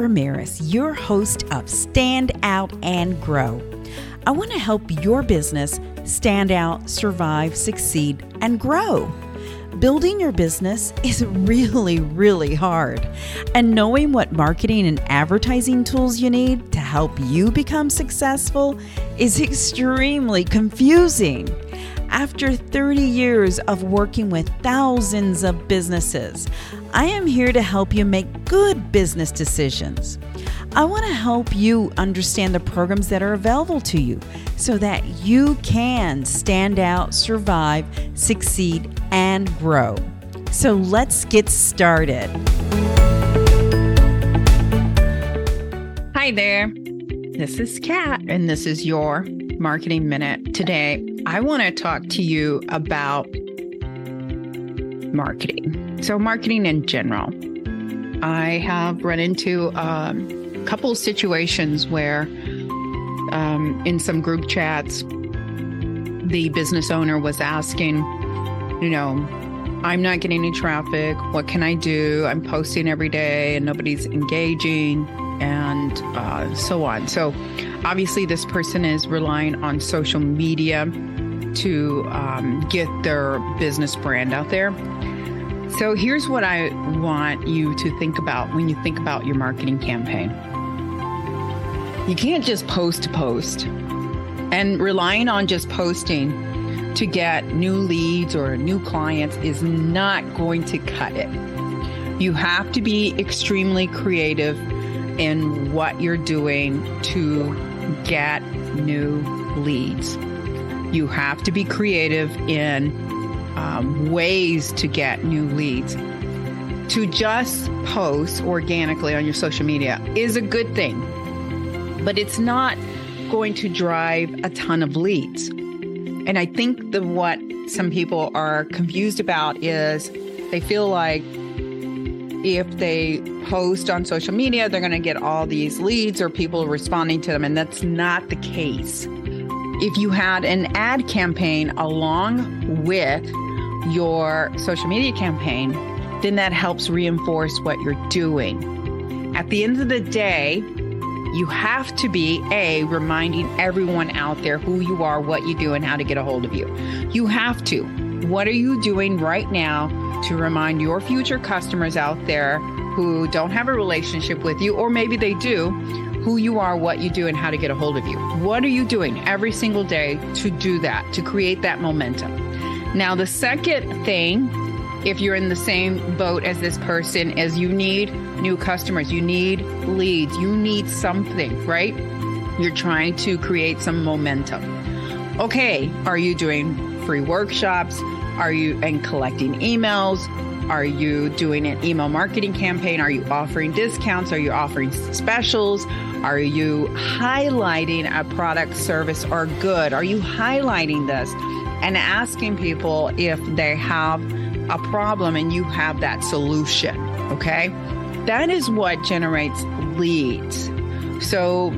Ramirez, your host of Stand Out and Grow. I want to help your business stand out, survive, succeed, and grow. Building your business is really, really hard. And knowing what marketing and advertising tools you need to help you become successful is extremely confusing. After 30 years of working with thousands of businesses, I am here to help you make good business decisions. I want to help you understand the programs that are available to you so that you can stand out, survive, succeed, and grow. So let's get started. Hi there. This is Kat, and this is your Marketing Minute. Today, I want to talk to you about marketing. So, marketing in general. I have run into um, a couple situations where, um, in some group chats, the business owner was asking, you know, I'm not getting any traffic. What can I do? I'm posting every day and nobody's engaging, and uh, so on. So, obviously, this person is relying on social media to um, get their business brand out there. So, here's what I want you to think about when you think about your marketing campaign. You can't just post to post, and relying on just posting to get new leads or new clients is not going to cut it. You have to be extremely creative in what you're doing to get new leads. You have to be creative in um, ways to get new leads. To just post organically on your social media is a good thing, but it's not going to drive a ton of leads. And I think the what some people are confused about is they feel like if they post on social media, they're going to get all these leads or people responding to them. And that's not the case. If you had an ad campaign along with your social media campaign, then that helps reinforce what you're doing. At the end of the day, you have to be a reminding everyone out there who you are, what you do, and how to get a hold of you. You have to. What are you doing right now to remind your future customers out there who don't have a relationship with you, or maybe they do, who you are, what you do, and how to get a hold of you? What are you doing every single day to do that, to create that momentum? Now, the second thing if you're in the same boat as this person is you need new customers you need leads you need something right you're trying to create some momentum okay are you doing free workshops are you and collecting emails are you doing an email marketing campaign are you offering discounts are you offering specials are you highlighting a product service or good are you highlighting this and asking people if they have a problem and you have that solution. Okay. That is what generates leads. So,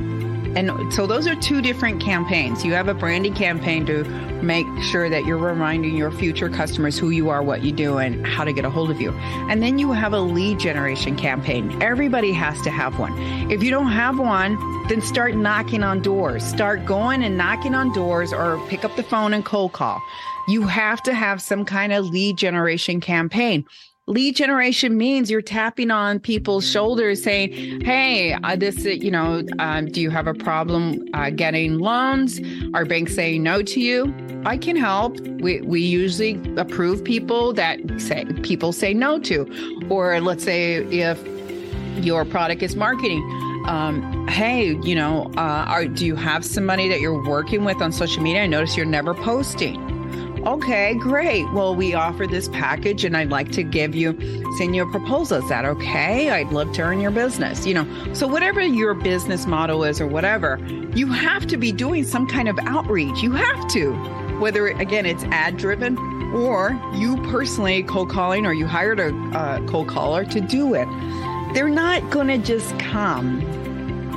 and so those are two different campaigns. You have a branding campaign to make sure that you're reminding your future customers who you are, what you do, and how to get a hold of you. And then you have a lead generation campaign. Everybody has to have one. If you don't have one, then start knocking on doors. Start going and knocking on doors or pick up the phone and cold call. You have to have some kind of lead generation campaign. Lead generation means you're tapping on people's shoulders saying, Hey, uh, this, you know, um, do you have a problem uh, getting loans? Are banks saying no to you? I can help. We, we usually approve people that say people say no to. Or let's say if your product is marketing, um, hey, you know, uh, are, do you have somebody that you're working with on social media? I notice you're never posting. Okay, great. Well, we offer this package and I'd like to give you, send you a proposal. Is that okay? I'd love to earn your business. You know, so whatever your business model is or whatever, you have to be doing some kind of outreach. You have to, whether again, it's ad driven or you personally cold calling or you hired a uh, cold caller to do it. They're not going to just come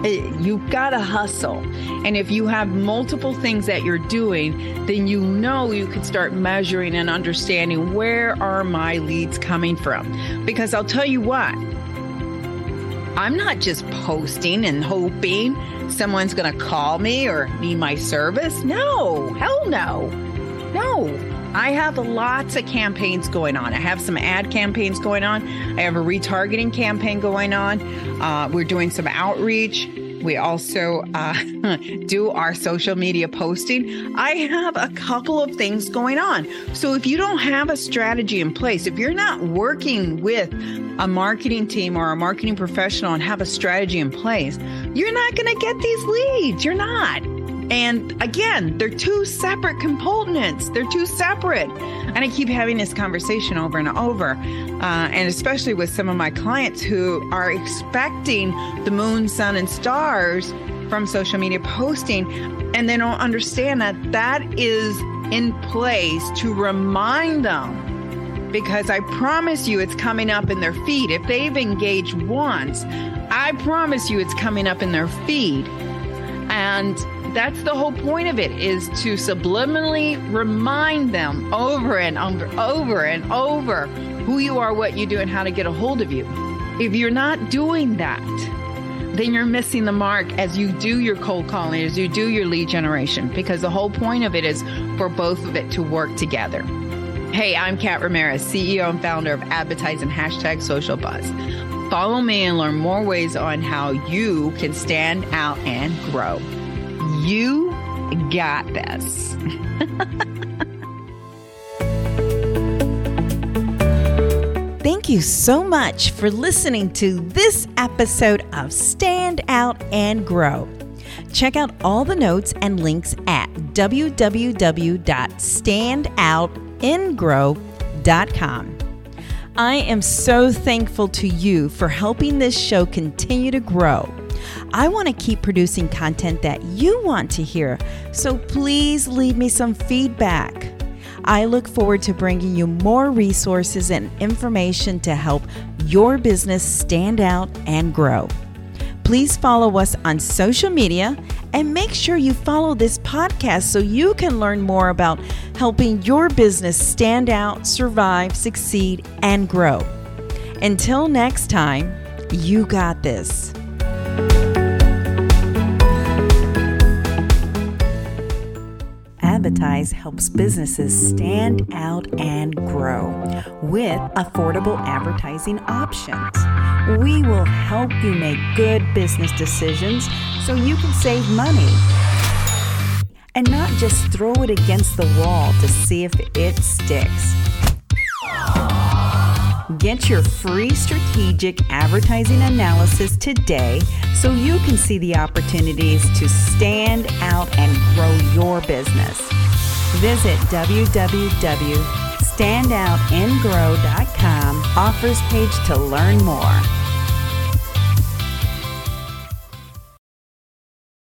You've got to hustle. And if you have multiple things that you're doing, then you know you can start measuring and understanding where are my leads coming from. Because I'll tell you what, I'm not just posting and hoping someone's going to call me or need my service. No, hell no. No. I have lots of campaigns going on. I have some ad campaigns going on. I have a retargeting campaign going on. Uh, we're doing some outreach. We also uh, do our social media posting. I have a couple of things going on. So if you don't have a strategy in place, if you're not working with a marketing team or a marketing professional and have a strategy in place, you're not going to get these leads. You're not. And again, they're two separate components. They're two separate. And I keep having this conversation over and over. Uh, and especially with some of my clients who are expecting the moon, sun, and stars from social media posting. And they don't understand that that is in place to remind them. Because I promise you, it's coming up in their feed. If they've engaged once, I promise you, it's coming up in their feed. And that's the whole point of it is to subliminally remind them over and over, over and over who you are, what you do, and how to get a hold of you. If you're not doing that, then you're missing the mark as you do your cold calling, as you do your lead generation, because the whole point of it is for both of it to work together. Hey, I'm Kat Ramirez, CEO and founder of Advertising Hashtag Social Buzz. Follow me and learn more ways on how you can stand out and grow. You got this. Thank you so much for listening to this episode of Stand Out and Grow. Check out all the notes and links at www.standoutandgrow.com. I am so thankful to you for helping this show continue to grow. I want to keep producing content that you want to hear, so please leave me some feedback. I look forward to bringing you more resources and information to help your business stand out and grow. Please follow us on social media and make sure you follow this podcast so you can learn more about helping your business stand out, survive, succeed, and grow. Until next time, you got this. adBidtise helps businesses stand out and grow with affordable advertising options. We will help you make good business decisions so you can save money and not just throw it against the wall to see if it sticks. Get your free strategic advertising analysis today so you can see the opportunities to stand out and grow your business. Visit www.standoutandgrow.com offers page to learn more.